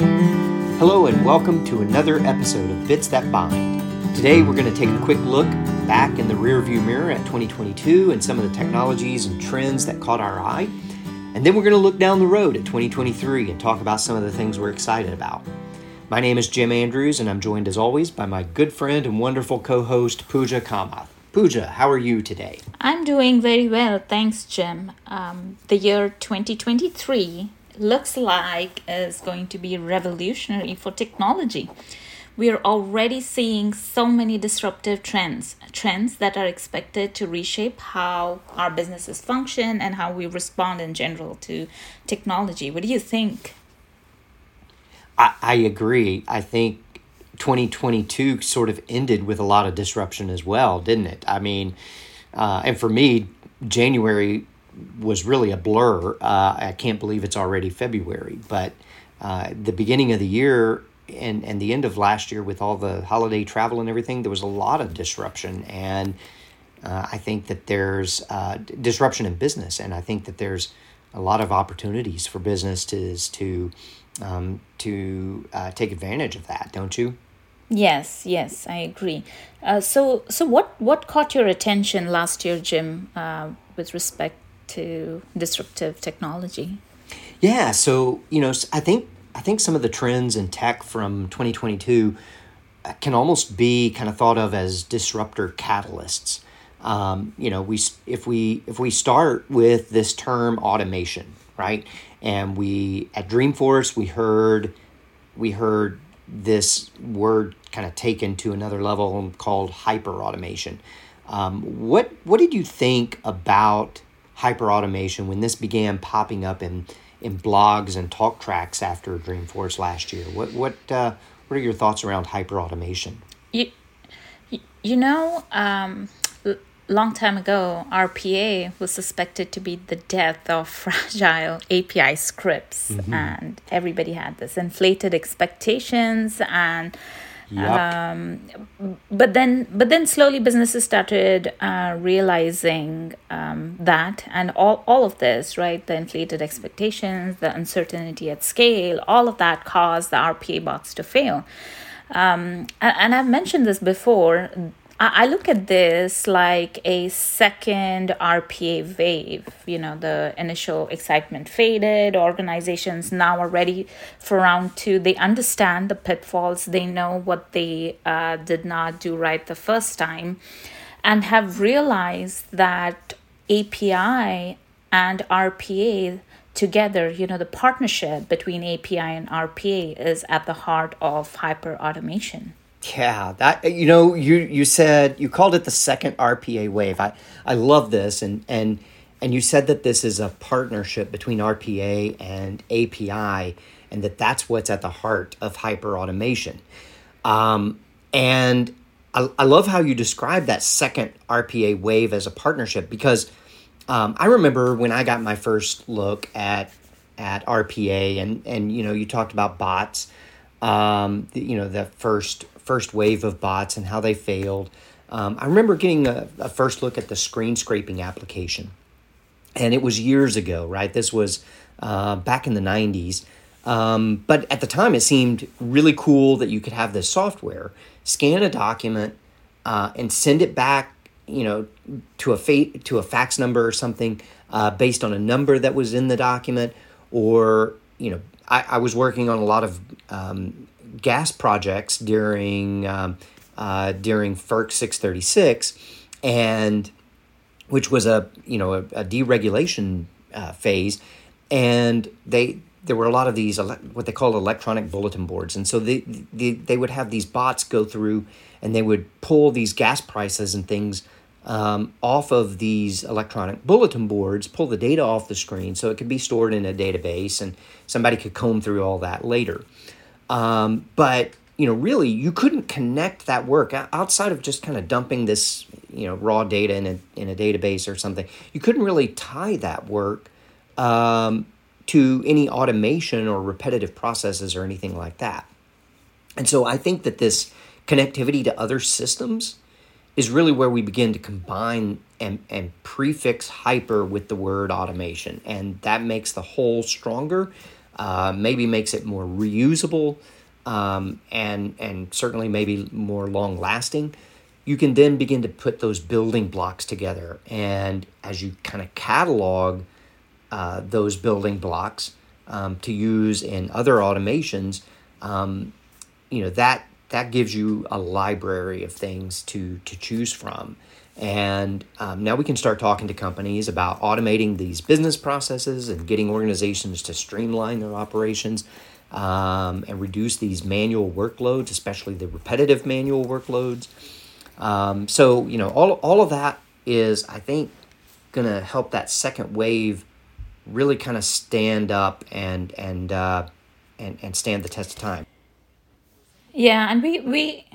Hello, and welcome to another episode of Bits That Bind. Today, we're going to take a quick look back in the rearview mirror at 2022 and some of the technologies and trends that caught our eye. And then we're going to look down the road at 2023 and talk about some of the things we're excited about. My name is Jim Andrews, and I'm joined as always by my good friend and wonderful co host, Pooja Kamath. Pooja, how are you today? I'm doing very well, thanks, Jim. Um, the year 2023 looks like is going to be revolutionary for technology. We are already seeing so many disruptive trends, trends that are expected to reshape how our businesses function and how we respond in general to technology. What do you think? I, I agree. I think 2022 sort of ended with a lot of disruption as well, didn't it? I mean, uh, and for me, January was really a blur. Uh, I can't believe it's already February, but uh, the beginning of the year and, and the end of last year with all the holiday travel and everything, there was a lot of disruption. And uh, I think that there's uh, disruption in business, and I think that there's a lot of opportunities for businesses to um, to uh, take advantage of that, don't you? Yes, yes, I agree. Uh, so, so what what caught your attention last year, Jim, with respect to disruptive technology? Yeah, so you know, I think I think some of the trends in tech from 2022 uh, can almost be kind of thought of as disruptor catalysts. Um, you know, we if we if we start with this term automation, right? And we at Dreamforce we heard we heard this word kind of taken to another level called hyper automation. Um, what what did you think about hyper automation when this began popping up in in blogs and talk tracks after Dreamforce last year? What what uh, what are your thoughts around hyper automation? You, you know, um, long time ago, RPA was suspected to be the death of fragile API scripts, mm-hmm. and everybody had this inflated expectations and Um, but then, but then slowly businesses started uh, realizing um, that, and all all of this, right? The inflated expectations, the uncertainty at scale, all of that caused the RPA bots to fail. Um, and, and I've mentioned this before. I look at this like a second RPA wave. You know, the initial excitement faded. Organizations now are ready for round two. They understand the pitfalls, they know what they uh, did not do right the first time, and have realized that API and RPA together, you know, the partnership between API and RPA is at the heart of hyper automation. Yeah, that you know, you you said you called it the second RPA wave. I I love this and and and you said that this is a partnership between RPA and API and that that's what's at the heart of hyper automation. Um, and I, I love how you describe that second RPA wave as a partnership because um, I remember when I got my first look at at RPA and and you know you talked about bots um, you know the first first wave of bots and how they failed. Um, I remember getting a, a, first look at the screen scraping application, and it was years ago, right? This was uh, back in the 90s. Um, but at the time, it seemed really cool that you could have this software, scan a document, uh, and send it back, you know, to a fa- to a fax number or something uh, based on a number that was in the document, or you know, I, I was working on a lot of um, gas projects during um, uh, during FERC 636, and which was a you know a, a deregulation uh, phase, and they there were a lot of these ele- what they call electronic bulletin boards, and so they, they they would have these bots go through and they would pull these gas prices and things um, off of these electronic bulletin boards, pull the data off the screen so it could be stored in a database and somebody could comb through all that later. Um, but you know, really, you couldn't connect that work outside of just kind of dumping this, you know, raw data in a in a database or something. You couldn't really tie that work um, to any automation or repetitive processes or anything like that. And so, I think that this connectivity to other systems is really where we begin to combine and, and prefix hyper with the word automation, and that makes the whole stronger uh, maybe makes it more reusable, um, and and certainly maybe more long lasting. You can then begin to put those building blocks together, and as you kind of catalog uh, those building blocks um, to use in other automations, um, you know that that gives you a library of things to to choose from. And um, now we can start talking to companies about automating these business processes and getting organizations to streamline their operations um, and reduce these manual workloads, especially the repetitive manual workloads. Um, so, you know, all, all of that is, I think, going to help that second wave really kind of stand up and, and, uh, and, and stand the test of time. Yeah, and we, we,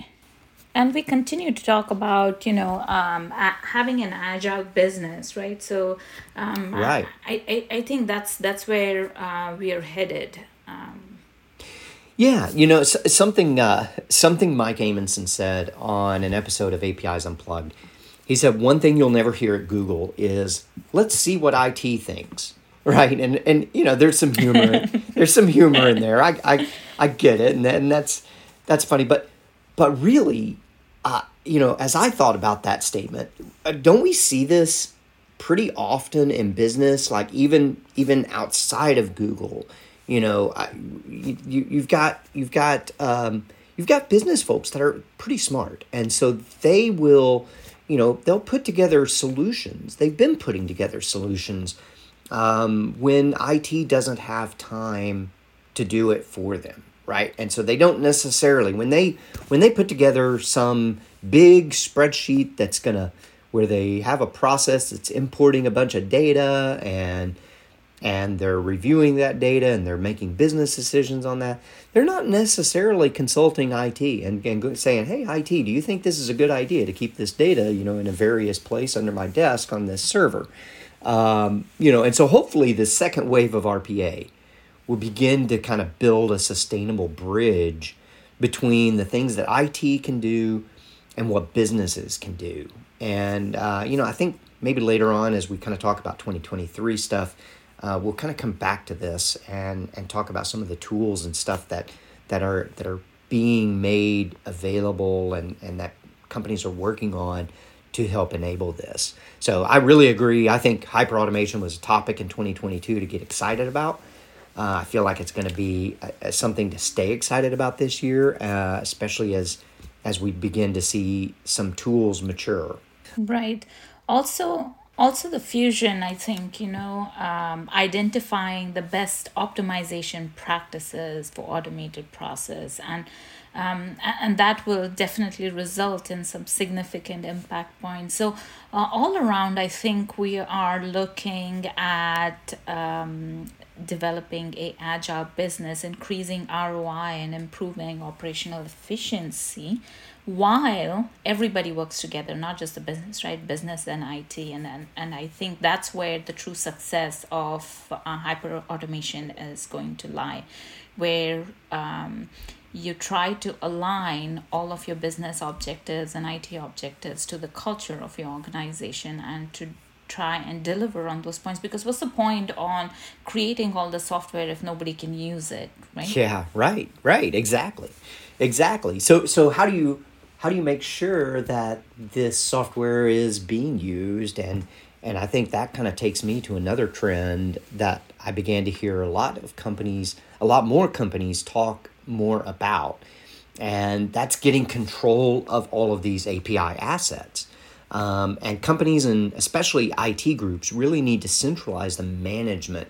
and we continue to talk about you know um, a- having an agile business right? So um, right. I, I, I think that's that's where uh, we are headed. Um, yeah you know something uh, something Mike Amundsen said on an episode of apis unplugged. He said one thing you'll never hear at google is let's see what it thinks right? And and you know there's some humor there's some humor in there. I i, I get it and, and that's that's funny. But but really uh, you know, as I thought about that statement, uh, don't we see this pretty often in business? Like even even outside of Google, you know, I, you, you've got you've got um, you've got business folks that are pretty smart, and so they will, you know, they'll put together solutions. They've been putting together solutions um, when IT doesn't have time to do it for them right? And so they don't necessarily when they when they put together some big spreadsheet that's going to where they have a process that's importing a bunch of data and and they're reviewing that data and they're making business decisions on that. They're not necessarily consulting IT and, and saying, "Hey, IT, do you think this is a good idea to keep this data, you know, in a various place under my desk on this server?" Um, you know, and so hopefully the second wave of RPA will begin to kind of build a sustainable bridge between the things that IT can do and what businesses can do. And, uh, you know, I think maybe later on as we kind of talk about 2023 stuff, uh, we'll kind of come back to this and, and talk about some of the tools and stuff that, that are that are being made available and, and that companies are working on to help enable this. So I really agree. I think hyper automation was a topic in 2022 to get excited about. Uh, I feel like it's going to be uh, something to stay excited about this year, uh, especially as as we begin to see some tools mature. Right. Also, also the fusion. I think you know um, identifying the best optimization practices for automated process and. Um, and that will definitely result in some significant impact points. So, uh, all around, I think we are looking at um, developing a agile business increasing roi and improving operational efficiency while everybody works together not just the business right? Business and it and and, and i think that's where the true success of uh, hyper automation is going to lie where um, you try to align all of your business objectives and IT objectives to the culture of your organization and to try and deliver on those points? Because what's the point on creating all the software if nobody can use it right? Yeah right right exactly exactly. So so how do you how do you make sure that this software is being used? And and I think that kind of takes me to another trend that I began to hear a lot of companies a lot more companies talk more about and that's getting control of all of these API assets um, and companies and especially IT groups really need to centralize the management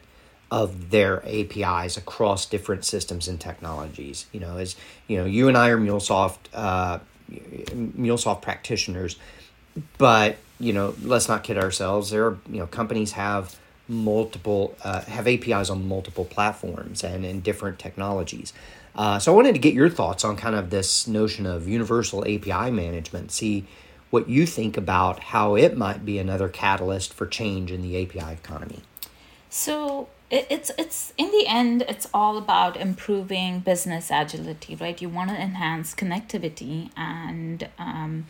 of their APIs across different systems and technologies. You know, as you know, you and I are MuleSoft uh, MuleSoft practitioners, but you know, let's not kid ourselves. There are you know companies have multiple uh, have APIs on multiple platforms and in different technologies. Uh, so I wanted to get your thoughts on kind of this notion of universal API management. See what you think about how it might be another catalyst for change in the API economy. So it's it's in the end it's all about improving business agility, right? You want to enhance connectivity and um,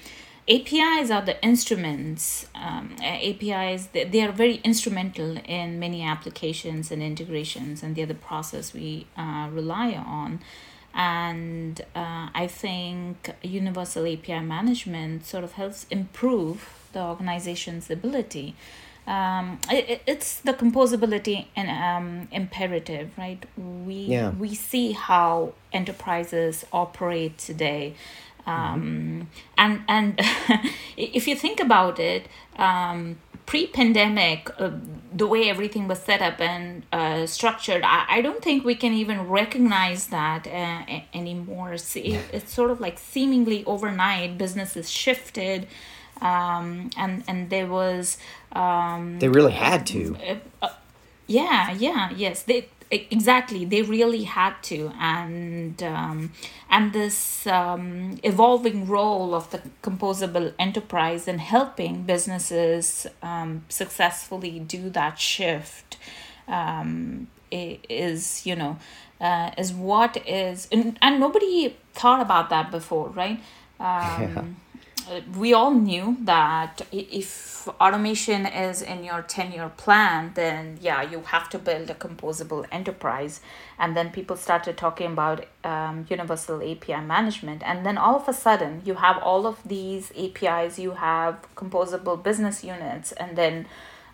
APIs are the instruments. Um, APIs they, they, are very instrumental in many applications and integrations, and they're the process we uh, rely on. And uh, I think universal API management sort of helps improve the organization's ability. Um, it, it's the composability and um, imperative, right? We yeah. we see how enterprises operate today um, and and if you think about it, um, pre-pandemic, uh, the way everything was set up and uh, structured, I, I don't think we can even recognize that uh, anymore. See, it's sort of like seemingly overnight, businesses shifted. Um, and and there was um, they really had to uh, uh, yeah yeah yes they exactly. They really had to. And um, and this um, evolving role of the composable enterprise in helping businesses um, successfully do that shift um, is you know uh, is what is and, and nobody thought about that before right? Yeah. um, we all knew that if automation is in your 10 year plan, then yeah, you have to build a composable enterprise. And then people started talking about um, universal API management. And then all of a sudden, you have all of these APIs, you have composable business units, and then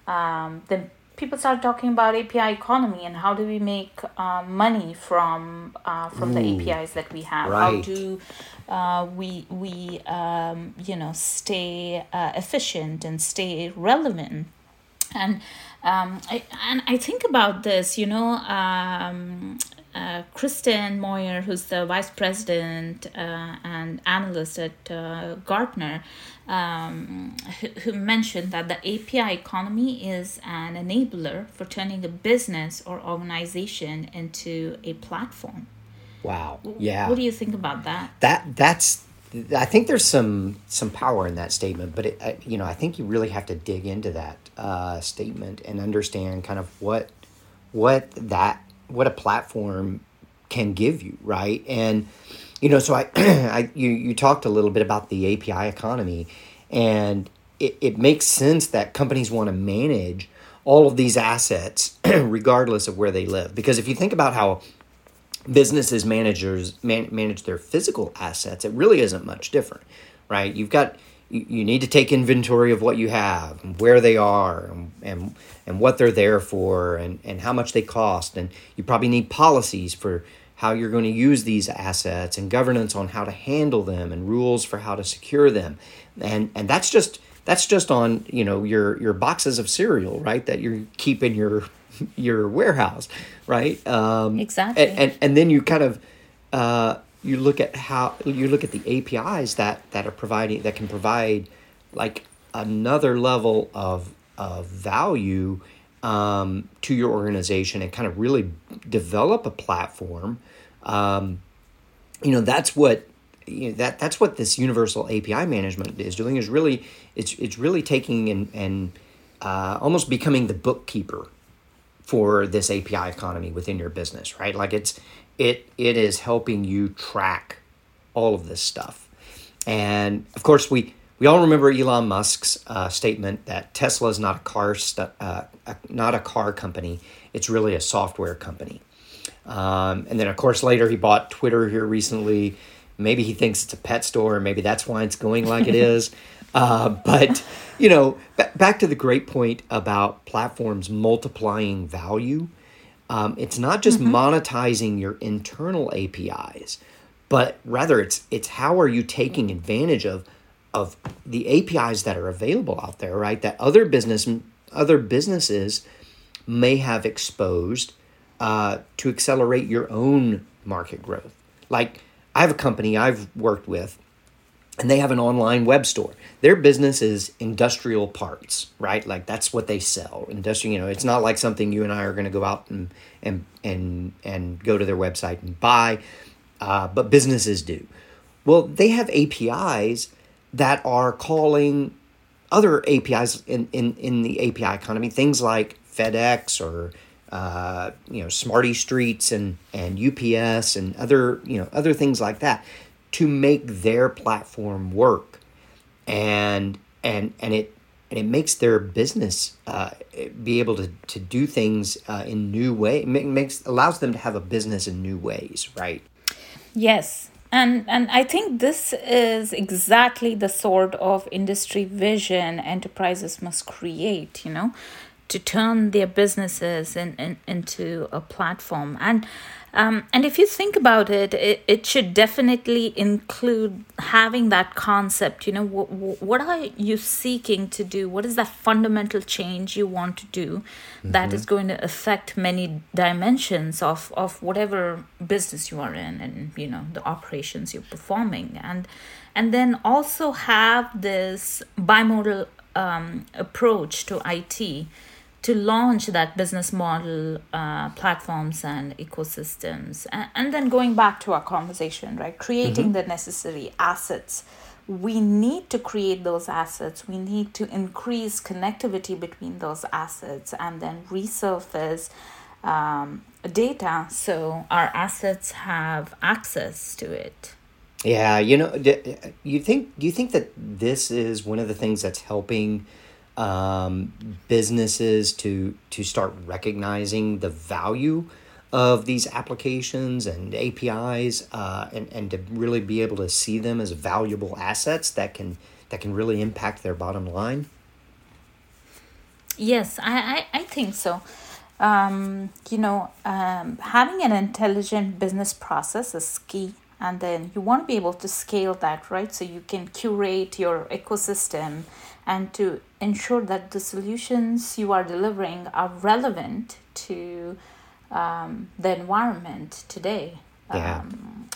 um, then people start talking about API economy and how do we make uh, money from uh, from Ooh, the APIs that we have? Right. How do uh, we we um, you know stay uh, efficient and stay relevant? And um, I and I think about this, you know. Um, uh, Kristin Moyer, who's the vice president uh, and analyst at uh, Gartner, um, who, who mentioned that the API economy is an enabler for turning a business or organization into a platform. Wow. Yeah. What do you think about that? That that's I think there's some some power in that statement, but it, you know I think you really have to dig into that uh, statement and understand kind of what what that what a platform can give you, right? And you know, so I, I you you talked a little bit about the API economy, and it, it makes sense that companies want to manage all of these assets regardless of where they live. Because if you think about how businesses managers man, manage their physical assets, it really isn't much different, right? You've got you need to take inventory of what you have and where they are and, and, and what they're there for and, and how much they cost. And you probably need policies for how you're going to use these assets and governance on how to handle them and rules for how to secure them. And, and that's just that's just on you know your your boxes of cereal right that you keep in your your warehouse right um, exactly and, and, and then you kind of uh, you look at how you look at the APIs that that are providing that can provide like another level of of value um, to your organization and kind of really develop a platform. Um, you know that's what you know, that that's what this universal API management is doing is really it's it's really taking and and uh, almost becoming the bookkeeper for this API economy within your business, right? Like it's it it is helping you track all of this stuff. And of course, we we all remember Elon Musk's uh, statement that Tesla is not a car stu- uh, not a car company; it's really a software company. Um, and then, of course, later he bought Twitter here recently. Maybe he thinks it's a pet store, maybe that's why it's going like it is. Uh, but you know, b- back to the great point about platforms multiplying value. Um, it's not just mm-hmm. monetizing your internal APIs, but rather it's it's how are you taking advantage of of the APIs that are available out there, right? That other business other businesses may have exposed uh, to accelerate your own market growth. Like I have a company I've worked with and they have an online web store. Their business is industrial parts, right? Like that's what they sell. Industrial, you know, it's not like something you and I are going to go out and and and and go to their website and buy, uh, but businesses do. Well, they have APIs that are calling other APIs in in in the API economy, things like FedEx or uh, you know SmartyStreets and and UPS and other you know other things like that to make their platform work. and and and it and it makes their business uh, be able to, to do things uh, in new way. It makes allows them to have a business in new ways, right? Yes, and and I think this is exactly the sort of industry vision enterprises must create. You know, to turn their businesses in, in, into a platform and um, and if you think about it, it, it should definitely include having that concept. You know, what, what are you seeking to do? What is that fundamental change you want to do mm-hmm. that is going to affect many dimensions of, of whatever business you are in and, you know, the operations you're performing? And, and then also have this bimodal um, approach to IT to launch that business model uh, platforms and ecosystems. And, and, then going back to our conversation right creating mm-hmm. the necessary assets. We need to create those assets. We need to increase connectivity between those assets and then resurface um, data so our assets have access to it. Yeah you know you think do you think that this is one of the things that's helping um, businesses to to start recognizing the value of these applications and APIs uh, and, and to really be able to see them as valuable assets that can that can really impact their bottom line? Yes, I, I, I think so. Um, you know, um, having an intelligent business process is key. And then you want to be able to scale that, right? So you can curate your ecosystem and to ensure that the solutions you are delivering are relevant to um, the environment today. Yeah. Um,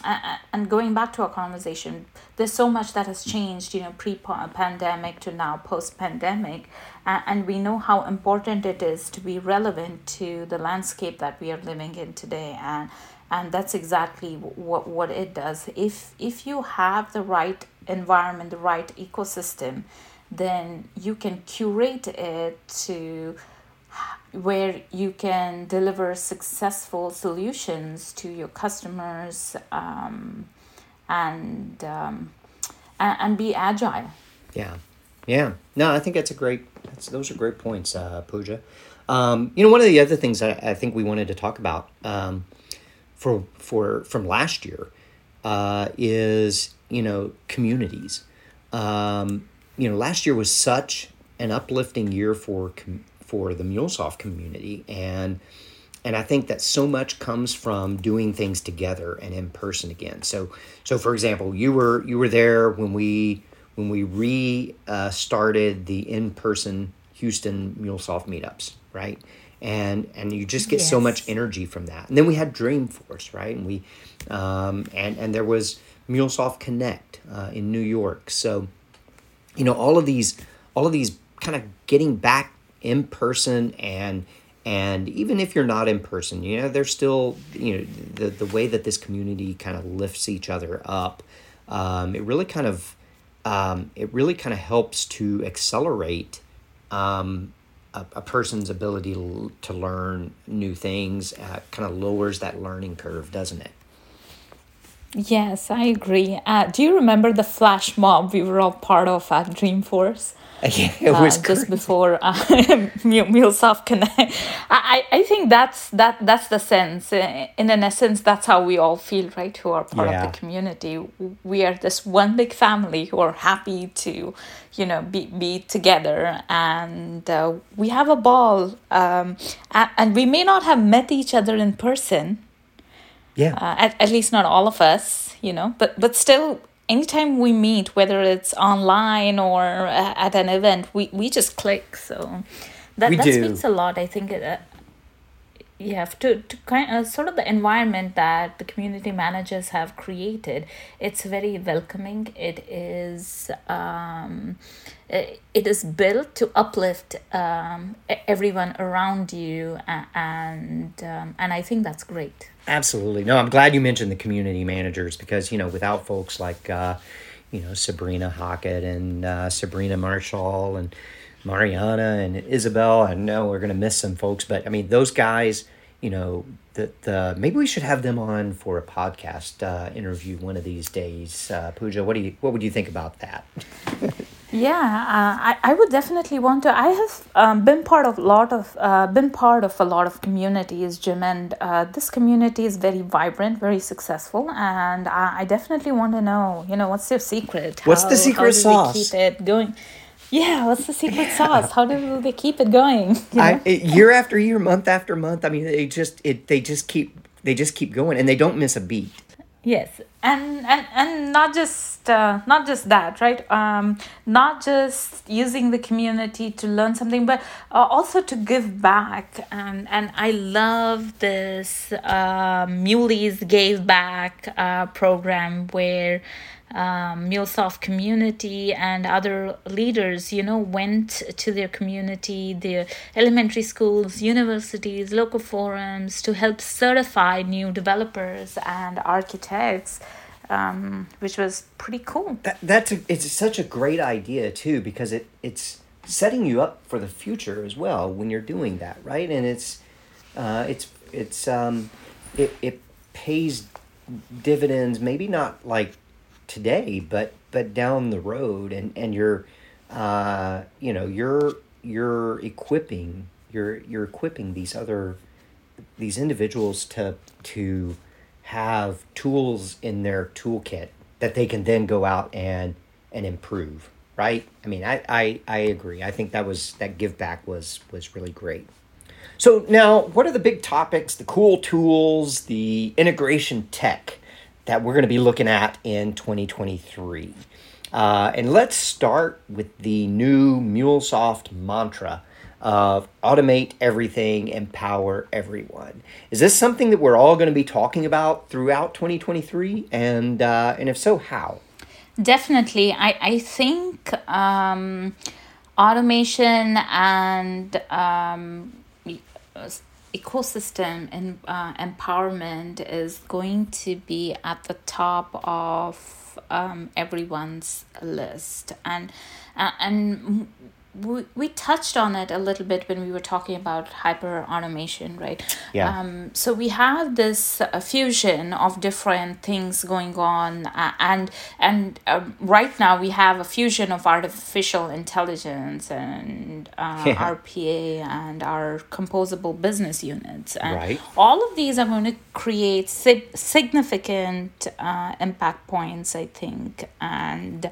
and going back to our conversation, there's so much that has changed, you know, pre pandemic to now post pandemic. And we know how important it is to be relevant to the landscape that we are living in today. And and that's exactly what, what it does. If, if you have the right environment, the right ecosystem, then you can curate it to where you can deliver successful solutions to your customers um, and, um, and be agile. Yeah, yeah. No, I think that's a great. That's, those are great points, uh, Pooja. Um, you know, one of the other things I, I think we wanted to talk about um, for for from last year uh, is you know communities. Um, you know, last year was such an uplifting year for for the MuleSoft community, and and I think that so much comes from doing things together and in person again. So, so for example, you were you were there when we when we restarted uh, the in person Houston MuleSoft meetups, right? And and you just get yes. so much energy from that. And then we had Dreamforce, right? And we um, and and there was MuleSoft Connect uh, in New York. So you know all of these all of these kind of getting back in person and and even if you're not in person you know there's still you know the the way that this community kind of lifts each other up um, it really kind of um, it really kind of helps to accelerate um, a, a, person's ability to, learn new things uh, kind of lowers that learning curve doesn't it Yes, I agree. Uh, do you remember the flash mob we were all part of at Dreamforce? Yeah, it was uh, just before uh, MuleSoft Connect. I, I think that's that that's the sense. Uh, in an essence, that's how we all feel, right? Who are part yeah. of the community. We are this one big family who are happy to, you know, be be together, and uh, we have a ball. Um, and we may not have met each other in person, yeah. Uh, at, at least not all of us, you know, but but still anytime we meet whether it's online or at an event we, we just click so that, we that do. speaks a lot i think uh, yeah to, to kind of sort of the environment that the community managers have created it's very welcoming it is um, it, it is built to uplift um, everyone around you and um, and i think that's great Absolutely. No, I'm glad you mentioned the community managers because, you know, without folks like, uh, you know, Sabrina Hockett and uh, Sabrina Marechal and Mariana and Isabel, I know we're going to miss some folks, but I mean, those guys, you know, the, the, maybe we should have them on for a podcast uh, interview one of these days. Uh, Pooja, what do you, what would you think about that? Yeah, uh, I, I would definitely want to. I have um, been part of a lot of uh, been part of a lot of communities, Jim, and uh, this community is very vibrant, very successful, and I, I definitely want to know, you know, what's your secret? What's the How- secret how do sauce? Keep it going. Yeah, what's the secret sauce? How do they keep it going? you I, it- year after year, month after month. I mean, they just it they just keep they just keep going, and they don't miss a beat. Yes, and and and not just uh, not just that, right? Um, not just using the community to learn something, but uh, also to give back. And and I love this uh, Muleys Gave Back uh, program where um, MuleSoft community and other leaders, you know, went to their community, their elementary schools, universities, local forums to help certify new developers and architects, um, which was pretty cool. That, that's a, it's such a great idea too because it it's setting you up for the future as well when you're doing that right and it's uh, it's it's um it, it pays dividends maybe not like today but but down the road and and you're uh you know you're you're equipping you're you're equipping these other these individuals to to have tools in their toolkit that they can then go out and and improve right? I mean i i, I agree. I think that was that give back was was really great. So now what are the big topics the cool tools the integration tech that we're going to be looking at in 2023 uh, and let's start with the new mulesoft mantra of automate everything, empower everyone. Is this something that we're all going to be talking about throughout 2023? And uh, and if so, how? Definitely. I, I think um, automation and um, ecosystem and uh, empowerment is going to be at the top of um, everyone's list. And, uh, and we, we touched on it a little bit when we were talking about hyper automation, right? Yeah. Um, so we have this uh, fusion of different things going on, uh, and and uh, right now we have a fusion of artificial intelligence and uh, Yeah. RPA and our composable business units, and Right. all of these are going to create sig- significant uh, impact points, I think, and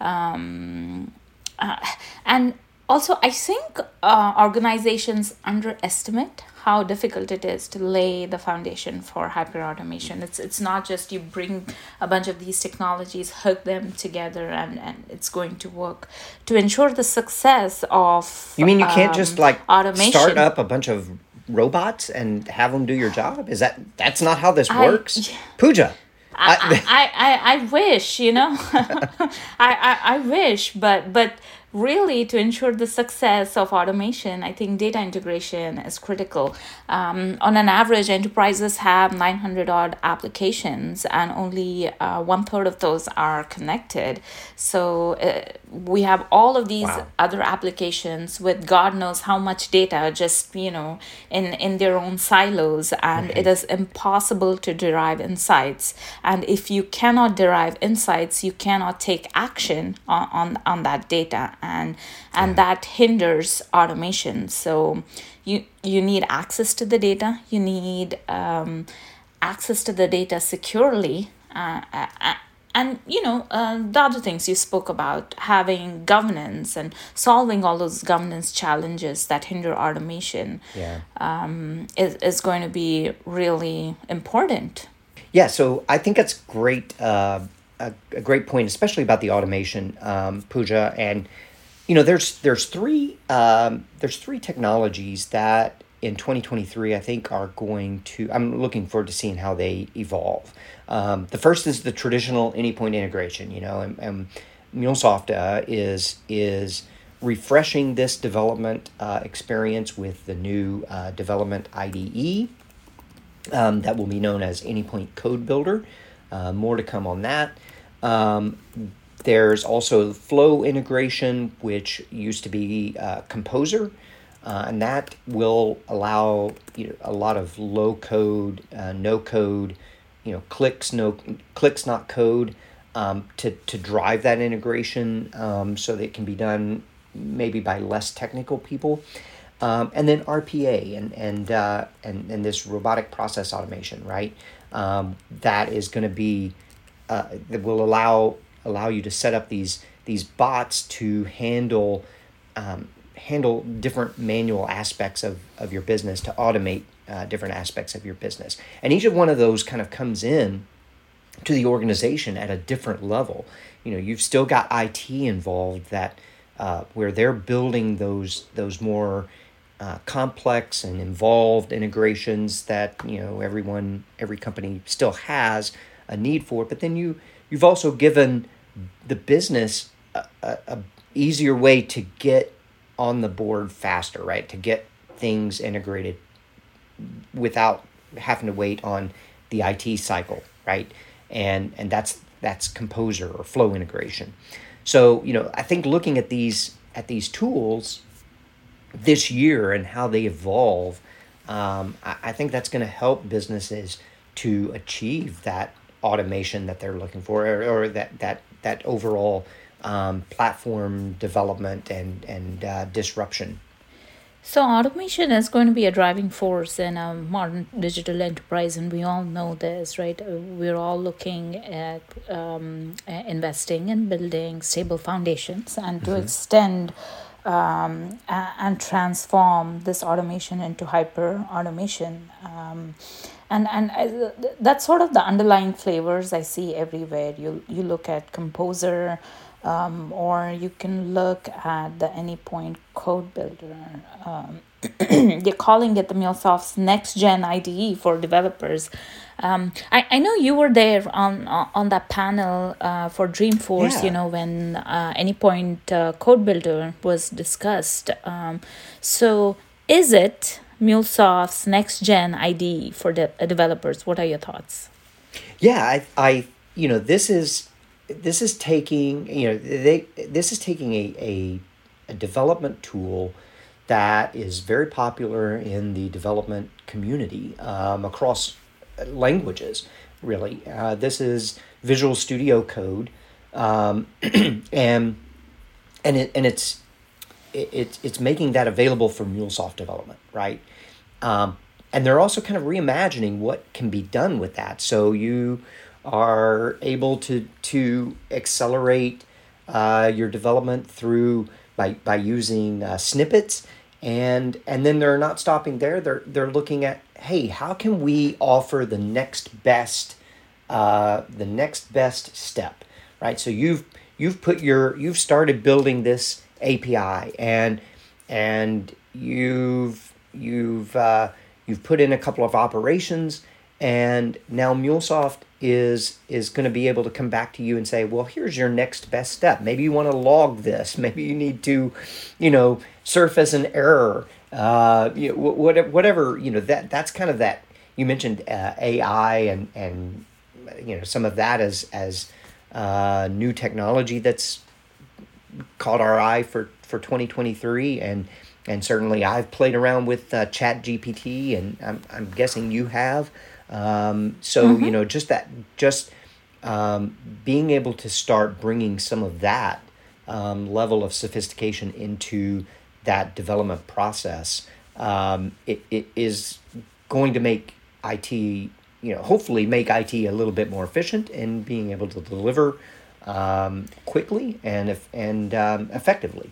um, uh, and also i think uh, organizations underestimate how difficult it is to lay the foundation for hyper automation it's it's not just you bring a bunch of these technologies hook them together and and it's going to work to ensure the success of You mean you can't just um, like automation start up a bunch of robots and have them do your job? Is that that's not how this I- works? Pooja. I, I, I, I wish, you know, I, I, I wish, but but really to ensure the success of automation, I think data integration is critical. Um, on an average, enterprises have 900 odd applications, and only uh, one third of those are connected. So uh, we have all of these Wow. other applications with God knows how much data just you know in in their own silos, and it is impossible to derive insights. And if you cannot derive insights, you cannot take action on on, on that data, and and that hinders automation. So you you need access to the data. You need um, access to the data securely. Uh, uh, uh, and you know uh, the other things you spoke about having governance and solving all those governance challenges that hinder automation Yeah. um, is, is going to be really important Yeah, so I think that's great. Uh, a, a great point, especially about the automation, um, Pooja. And you know, there's there's three um, there's three technologies that in 2023 I think are going to. I'm looking forward to seeing how they evolve. Um, the first is the traditional Anypoint integration. You know, and, and MuleSoft uh, is is refreshing this development uh, experience with the new uh, development IDE um, that will be known as Anypoint Code Builder. Uh, more to come on that. Um, there's also Flow integration, which used to be uh, Composer, uh, and that will allow you know, a lot of low code, uh, no code, you know, clicks, no clicks, not code um, to, to drive that integration um, so that it can be done maybe by less technical people. Um, and then RPA and and, uh, and and this robotic process automation, right? Um, that is going to be uh, that will allow allow you to set up these these bots to handle um, handle different manual aspects of, of your business to automate uh, different aspects of your business. And each of one of those kind of comes in to the organization at a different level. You know you've still got IT involved that uh, where they're building those those more uh, complex and involved integrations that you know everyone every company still has a need for. But then you you've also given the business a, a, a easier way to get on the board faster right? To get things integrated without having to wait on the IT cycle right? And and that's that's composer or flow integration. So you know i think looking at these at these tools this year and how they evolve um, I, I think that's going to help businesses to achieve that automation that they're looking for or, or that that that overall um, platform development and and uh, disruption so, automation is going to be a driving force in a modern digital enterprise, and we all know this, right? Uh, we're all looking at um, investing in building stable foundations and to mm-hmm. extend um, and transform this automation into hyper automation. Um, and and I, that's sort of the underlying flavors I see everywhere. You you look at Composer, um, or you can look at the Anypoint Code Builder. Um, they're calling it the MuleSoft's next gen IDE for developers. Um, I, I know you were there on on that panel uh, for Dreamforce, yeah. you know, when uh, Anypoint uh, Code Builder was discussed. Um, so, is it MuleSoft's next gen ID for de- developers? What are your thoughts? Yeah, I, I, you know, this is this is taking you know they this is taking a, a, a development tool that is very popular in the development community um, across languages really uh, this is visual studio code um, and and it and it's it, it's making that available for MuleSoft development right? Um, and they're also kind of reimagining what can be done with that. So you are able to to accelerate uh, your development through by by using uh, snippets. And and then they're not stopping there. They're they're looking at hey how can we offer the next best uh, the next best step right? So you've you've put your you've started building this API and and you've you've uh, you've put in a couple of operations and now MuleSoft is is going to be able to come back to you and say, well, here's your next best step. Maybe you want to log this. Maybe you need to, you know, surface an error. Uh, you know, whatever, whatever, you know, that that's kind of that. You mentioned uh, AI and and you know some of that as as uh, new technology that's caught our eye for for 2023 and and certainly I've played around with uh, ChatGPT and I'm, I'm guessing you have. Um, so mm-hmm. you know, just that, just um, being able to start bringing some of that um, level of sophistication into that development process, um, it, it is going to make IT, you know, hopefully make IT a little bit more efficient in being able to deliver um, quickly and if, and um, effectively.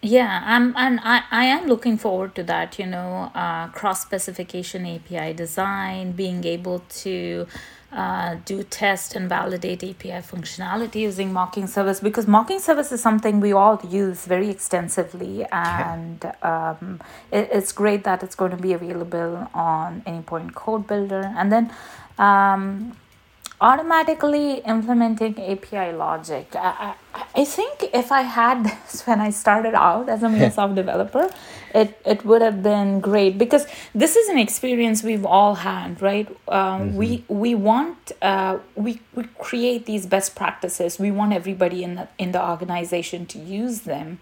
Yeah i'm and i i am looking forward to that you know uh, cross specification api design being able to uh, do test and validate api functionality using mocking service because mocking service is something we all use very extensively and um, it, it's great that it's going to be available on any Anypoint code builder. And then um, automatically implementing API logic. I, I, I, think if I had this when I started out as a MuleSoft developer, it, it would have been great because this is an experience we've all had, right? Um, mm-hmm. We we want uh, we we create these best practices. We want everybody in the in the organization to use them.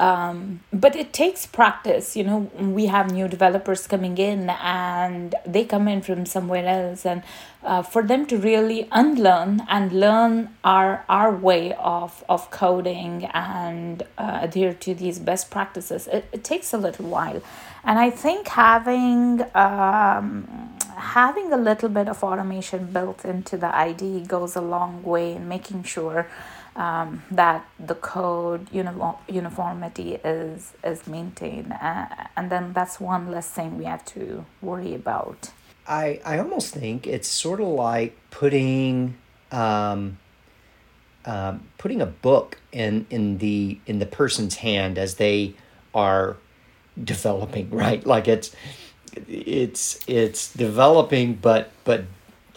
Um, but it takes practice you know we have new developers coming in and they come in from somewhere else and uh, for them to really unlearn and learn our our way of of coding and uh, adhere to these best practices it, it takes a little while. And i think having um, having a little bit of automation built into the ID goes a long way in making sure um, that the code uniform, uniformity is is maintained, uh, and then that's one less thing we have to worry about. I I almost think it's sort of like putting um, um, putting a book in in the in the person's hand as they are developing, right? Like it's it's it's developing, but but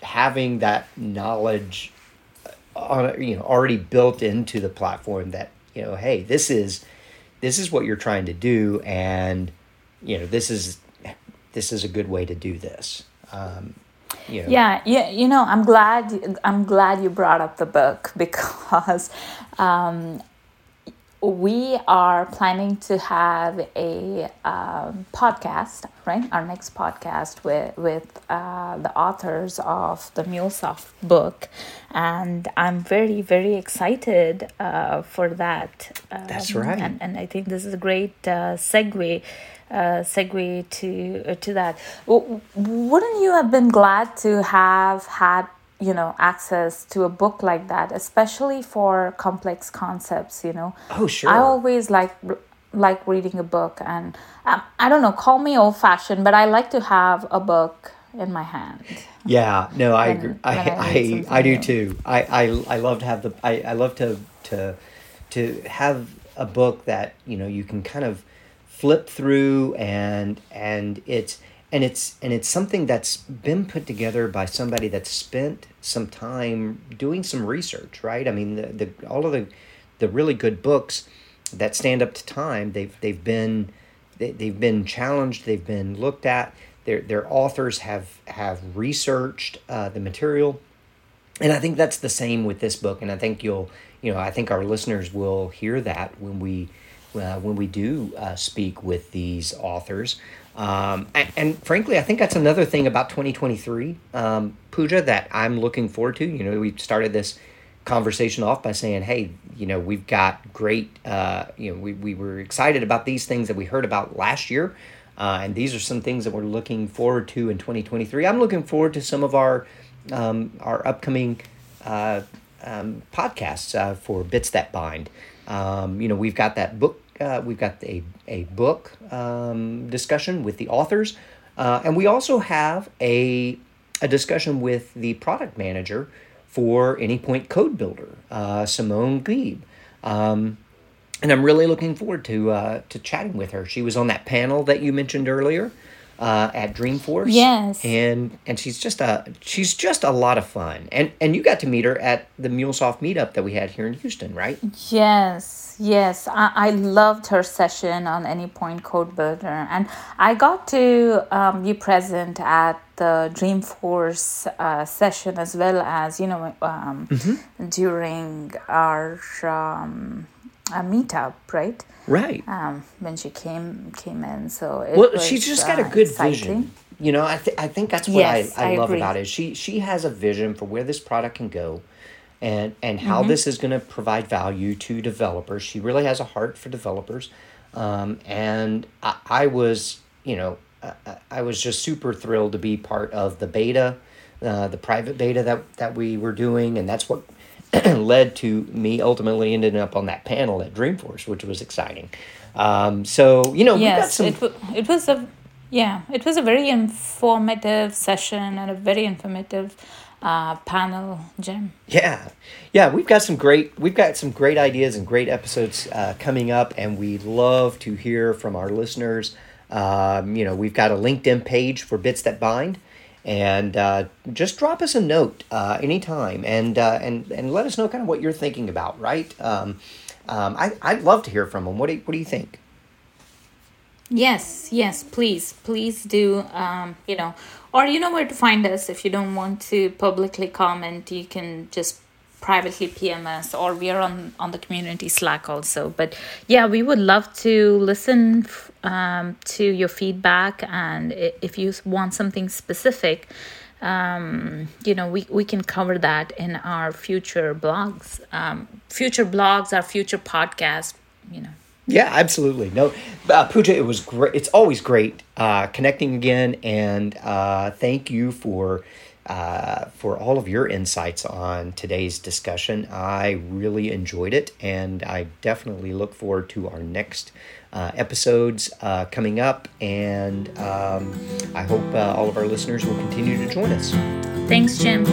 having that knowledge on you know already built into the platform that you know hey this is this is what you're trying to do and you know this is this is a good way to do this um, you know. yeah yeah you know i'm glad i'm glad you brought up the book because um, we are planning to have a um, podcast, right? Our next podcast with with uh, the authors of the MuleSoft book, and I'm very very excited uh, for that. Um, That's right, and, and I think this is a great uh, segue. Uh, segue to uh, to that. Wouldn't you have been glad to have had you know access to a book like that especially for complex concepts you know. Oh sure. I always like like reading a book and um, i don't know call me old fashioned but i like to have a book in my hand. Yeah no i when, agree. i i, I, I do too. I, I i love to have the i i love to to to have a book that you know you can kind of flip through and and it's and it's and it's something that's been put together by somebody that's spent some time doing some research right? I mean the, the all of the the really good books that stand up to time they've they've been they, they've been challenged they've been looked at. Their their authors have have researched uh, the material. And i think that's the same with this book. And i think you'll you know i think our listeners will hear that when we uh, when we do uh, speak with these authors um, and, and, frankly, I think that's another thing about 2023, um, Pooja, that I'm looking forward to. You know, we started this conversation off by saying, hey, you know, we've got great, uh, you know, we, we were excited about these things that we heard about last year. Uh, and these are some things that we're looking forward to in 2023. I'm looking forward to some of our um, our upcoming uh, um, podcasts uh, for Bits That Bind. Um, you know, we've got that book uh, we've got a, a book um, discussion with the authors, uh, and we also have a, a discussion with the product manager for Anypoint Code Builder, uh, Simone Gieb. Um, and I'm really looking forward to uh, to chatting with her. She was on that panel that you mentioned earlier uh, at Dreamforce. Yes, and and she's just a she's just a lot of fun. And and you got to meet her at the MuleSoft meetup that we had here in Houston, right? Yes, yes, I, I loved her session on Anypoint Code Builder, and I got to um, be present at the Dreamforce uh, session as well as you know um, mm-hmm. during our um, meetup, right? Right. Um, when she came came in, so well, was, she's just got a uh, good exciting. vision. You know, I th- I think that's what yes, I, I, I love agree. about it. She she has a vision for where this product can go and and how mm-hmm. this is going to provide value to developers. She really has a heart for developers, um, and I, I, was you know I, I, was just super thrilled to be part of the beta, uh, the private beta that that we were doing, and that's what led to me ultimately ending up on that panel at Dreamforce, which was exciting. Um, so you know, yes, some... it, w- it was a yeah, it was a very informative session and a very informative uh, panel, Jim. Yeah, yeah, we've got some great we've got some great ideas and great episodes uh, coming up, and we love to hear from our listeners. Um, you know, we've got a LinkedIn page for Bits That Bind, and uh, just drop us a note uh, anytime, and uh, and and let us know kind of what you're thinking about. Right? Um, um, I I'd love to hear from them. What do you, what do you think? Yes, yes, please, please do. Um, you know, or you know where to find us if you don't want to publicly comment. You can just privately PMS or we are on, on the community Slack also. But yeah, we would love to listen um, to your feedback. And if you want something specific, um, you know, we, we can cover that in our future blogs, um, future blogs, our future podcast, you know. Yeah, absolutely. No, uh, Pooja, it was great. It's always great uh, connecting again, and uh, thank you for uh, for all of your insights on today's discussion. I really enjoyed it, and I definitely look forward to our next uh, episodes uh, coming up. And um, I hope uh, all of our listeners will continue to join us. Thanks, Jim.